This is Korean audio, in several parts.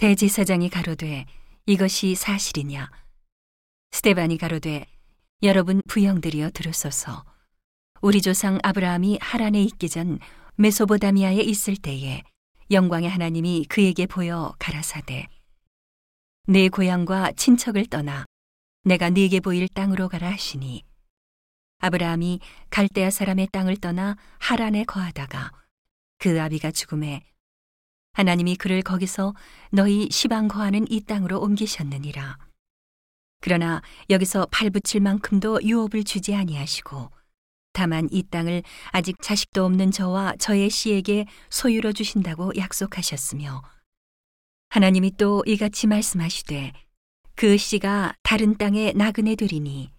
대제사장이 가로되 이것이 사실이냐? 스테반이 가로되 여러분 부형들이여 들으소서. 우리 조상 아브라함이 하란에 있기 전 메소보다미아에 있을 때에 영광의 하나님이 그에게 보여 가라사대 내 고향과 친척을 떠나 내가 네게 보일 땅으로 가라 하시니. 아브라함이 갈대아 사람의 땅을 떠나 하란에 거하다가 그 아비가 죽음에 하나님이 그를 거기서 너희 시방 거하는 이 땅으로 옮기셨느니라. 그러나 여기서 발붙일 만큼도 유업을 주지 아니하시고 다만 이 땅을 아직 자식도 없는 저와 저의 씨에게 소유로 주신다고 약속하셨으며 하나님이 또 이같이 말씀하시되 그 씨가 다른 땅에 나그네 되리니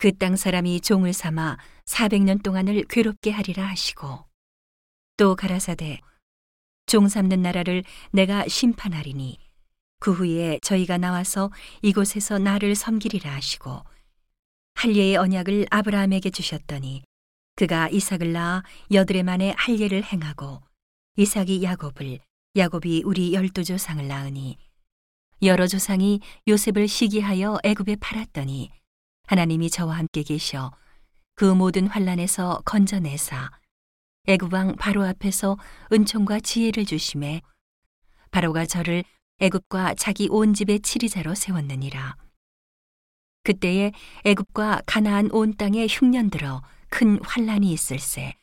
그 땅 사람이 종을 삼아 400년 동안을 괴롭게 하리라 하시고 또 가라사대 종 삼는 나라를 내가 심판하리니 그 후에 저희가 나와서 이곳에서 나를 섬기리라 하시고 할례의 언약을 아브라함에게 주셨더니 그가 이삭을 낳아 여드레 만에 할례를 행하고 이삭이 야곱을 야곱이 우리 열두 조상을 낳으니 여러 조상이 요셉을 시기하여 애굽에 팔았더니 하나님이 저와 함께 계셔 그 모든 환란에서 건져내사 애굽 왕 바로 앞에서 은총과 지혜를 주심에 바로가 저를 애굽과 자기 온 집의 치리자로 세웠느니라. 그때에 애굽과 가나안 온 땅에 흉년 들어 큰 환란이 있을세.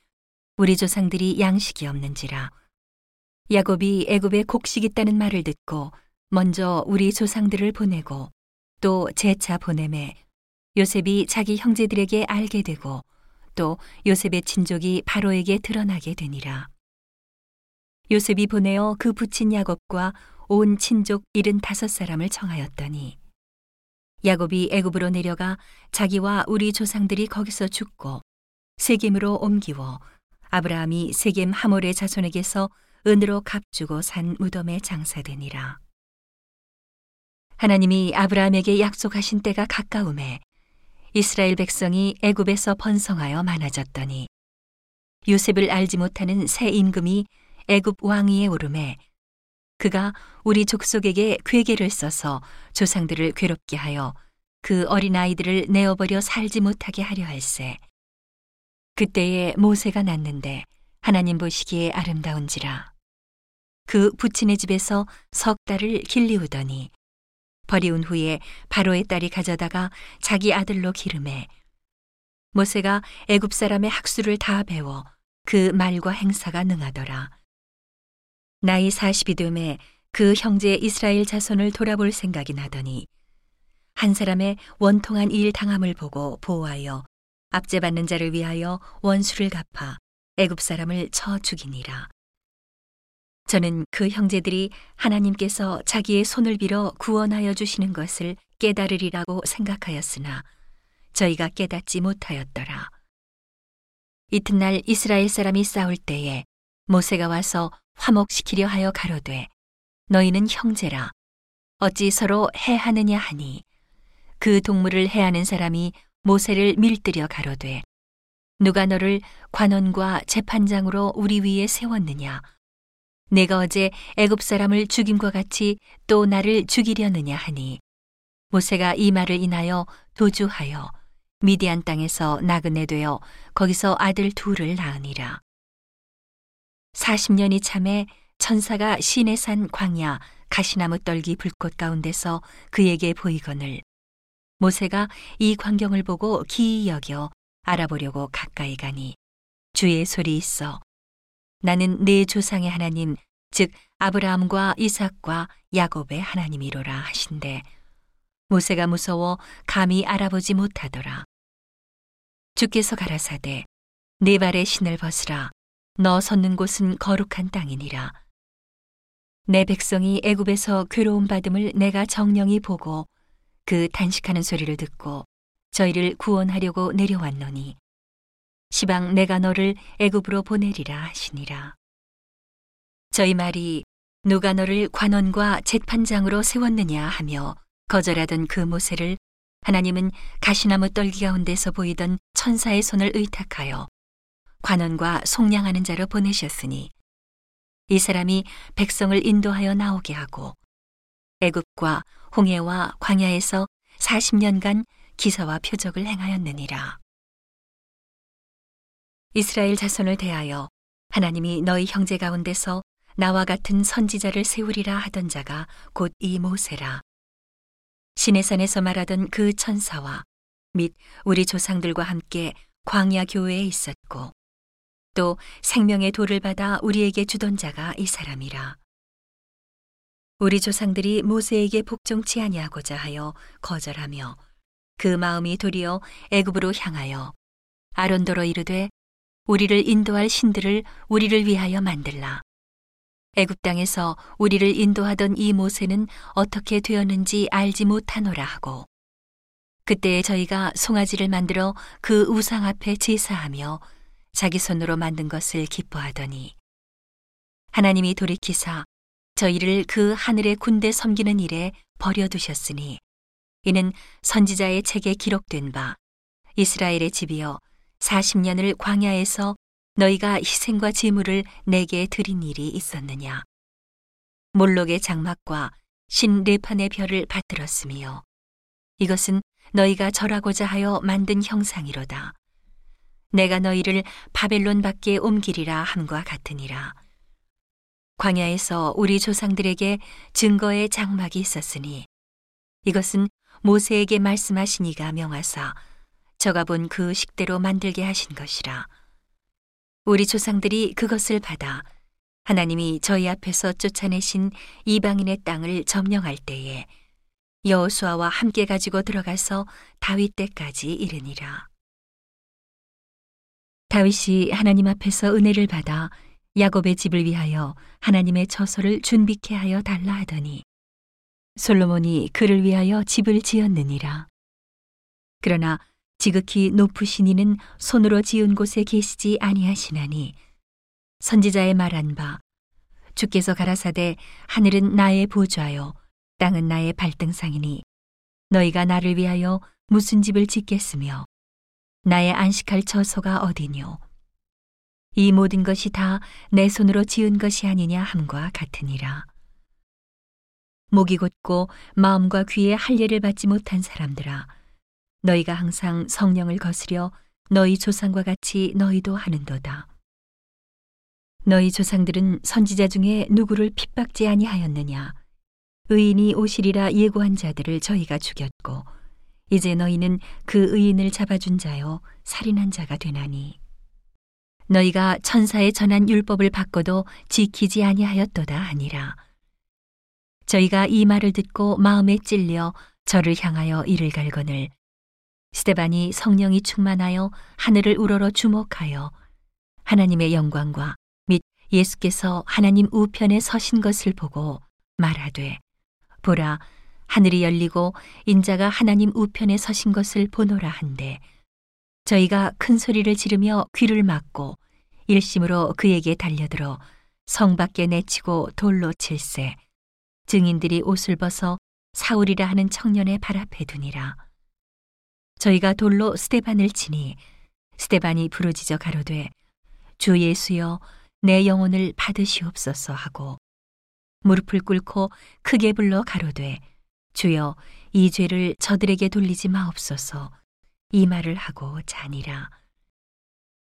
우리 조상들이 양식이 없는지라. 야곱이 애굽에 곡식 있다는 말을 듣고 먼저 우리 조상들을 보내고 또 재차 보내매 요셉이 자기 형제들에게 알게 되고 또 요셉의 친족이 바로에게 드러나게 되니라. 요셉이 보내어 그 부친 야곱과 온 친족 일흔 다섯 사람을 청하였더니 야곱이 애굽으로 내려가 자기와 우리 조상들이 거기서 죽고 세겜으로 옮기워 아브라함이 세겜 하몰의 자손에게서 은으로 값주고 산 무덤에 장사되니라. 하나님이 아브라함에게 약속하신 때가 가까움에 이스라엘 백성이 애굽에서 번성하여 많아졌더니 요셉을 알지 못하는 새 임금이 애굽 왕위에 오름에 그가 우리 족속에게 괴계를 써서 조상들을 괴롭게 하여 그 어린 아이들을 내어버려 살지 못하게 하려 할세. 그때에 모세가 났는데 하나님 보시기에 아름다운지라. 그 부친의 집에서 석 달을 길리우더니 버리운 후에 바로의 딸이 가져다가 자기 아들로 기름해 모세가 애굽 사람의 학수를 다 배워 그 말과 행사가 능하더라. 나이 40이 됨에 그 형제 이스라엘 자손을 돌아볼 생각이 나더니 한 사람의 원통한 일 당함을 보고 보호하여 압제받는 자를 위하여 원수를 갚아 애굽 사람을 쳐 죽이니라. 저는 그 형제들이 하나님께서 자기의 손을 빌어 구원하여 주시는 것을 깨달으리라고 생각하였으나 저희가 깨닫지 못하였더라. 이튿날 이스라엘 사람이 싸울 때에 모세가 와서 화목시키려 하여 가로되 너희는 형제라. 어찌 서로 해하느냐 하니? 그 동물을 해하는 사람이 모세를 밀들여 가로되 누가 너를 관원과 재판장으로 우리 위에 세웠느냐 내가 어제 애굽 사람을 죽임과 같이 또 나를 죽이려느냐 하니? 모세가 이 말을 인하여 도주하여 미디안 땅에서 나그네 되어 거기서 아들 둘을 낳으니라. 40년이 참에 천사가 신의 산 광야 가시나무 떨기 불꽃 가운데서 그에게 보이거늘 모세가 이 광경을 보고 기이 여겨 알아보려고 가까이 가니 주의 소리 있어 나는 내 조상의 하나님 즉 아브라함과 이삭과 야곱의 하나님이로라 하신대. 모세가 무서워 감히 알아보지 못하더라. 주께서 가라사대 네 발의 신을 벗으라. 너 섰는 곳은 거룩한 땅이니라. 내 백성이 애굽에서 괴로움 받음을 내가 정령이 보고 그 단식하는 소리를 듣고 저희를 구원하려고 내려왔노니 시방 내가 너를 애굽으로 보내리라 하시니라. 저희 말이 누가 너를 관원과 재판장으로 세웠느냐 하며 거절하던 그 모세를 하나님은 가시나무 떨기 가운데서 보이던 천사의 손을 의탁하여 관원과 속량하는 자로 보내셨으니 이 사람이 백성을 인도하여 나오게 하고 애굽과 홍해와 광야에서 40년간 기사와 표적을 행하였느니라. 이스라엘 자손을 대하여 하나님이 너희 형제 가운데서 나와 같은 선지자를 세우리라 하던 자가 곧 이 모세라. 시내산에서 말하던 그 천사와 및 우리 조상들과 함께 광야 교회에 있었고 또 생명의 돌을 받아 우리에게 주던 자가 이 사람이라. 우리 조상들이 모세에게 복종치 아니하고자 하여 거절하며 그 마음이 도리어 애굽으로 향하여 아론도로 이르되 우리를 인도할 신들을 우리를 위하여 만들라. 애굽 땅에서 우리를 인도하던 이 모세는 어떻게 되었는지 알지 못하노라 하고 그때에 저희가 송아지를 만들어 그 우상 앞에 제사하며 자기 손으로 만든 것을 기뻐하더니 하나님이 돌이키사 저희를 그 하늘의 군대 섬기는 일에 버려두셨으니 이는 선지자의 책에 기록된 바 이스라엘의 집이여 40년을 광야에서 너희가 희생과 제물을 내게 드린 일이 있었느냐? 몰록의 장막과 신 레판의 별을 받들었으며 이것은 너희가 절하고자 하여 만든 형상이로다. 내가 너희를 바벨론 밖에 옮기리라 함과 같으니라. 광야에서 우리 조상들에게 증거의 장막이 있었으니 이것은 모세에게 말씀하신 이가 명하사 저가 본 그 식대로 만들게 하신 것이라. 우리 조상들이 그것을 받아 하나님이 저희 앞에서 쫓아내신 이방인의 땅을 점령할 때에 여호수아와 함께 가지고 들어가서 다윗 때까지 이르니라. 다윗이 하나님 앞에서 은혜를 받아 야곱의 집을 위하여 하나님의 처소를 준비케 하여 달라 하더니 솔로몬이 그를 위하여 집을 지었느니라. 그러나 지극히 높으신 이는 손으로 지은 곳에 계시지 아니하시나니. 선지자의 말한 바 주께서 가라사대 하늘은 나의 보좌요. 땅은 나의 발등상이니 너희가 나를 위하여 무슨 집을 짓겠으며 나의 안식할 처소가 어디뇨? 이 모든 것이 다 내 손으로 지은 것이 아니냐 함과 같으니라. 목이 곧고 마음과 귀에 할례를 받지 못한 사람들아, 너희가 항상 성령을 거스려 너희 조상과 같이 너희도 하는도다. 너희 조상들은 선지자 중에 누구를 핍박지 아니하였느냐? 의인이 오시리라 예고한 자들을 저희가 죽였고, 이제 너희는 그 의인을 잡아준 자요, 살인한 자가 되나니. 너희가 천사의 전한 율법을 바꿔도 지키지 아니하였도다 아니라 저희가 이 말을 듣고 마음에 찔려 저를 향하여 이를 갈거늘 스테반이 성령이 충만하여 하늘을 우러러 주목하여 하나님의 영광과 및 예수께서 하나님 우편에 서신 것을 보고 말하되 보라 하늘이 열리고 인자가 하나님 우편에 서신 것을 보노라 한데 저희가 큰 소리를 지르며 귀를 막고 일심으로 그에게 달려들어 성 밖에 내치고 돌로 칠세 증인들이 옷을 벗어 사울이라 하는 청년의 발 앞에 두니라 저희가 돌로 스테반을 치니 스테반이 부르짖어 가로되 주 예수여 내 영혼을 받으시옵소서 하고 무릎을 꿇고 크게 불러 가로되 주여 이 죄를 저들에게 돌리지 마옵소서 이 말을 하고 자니라.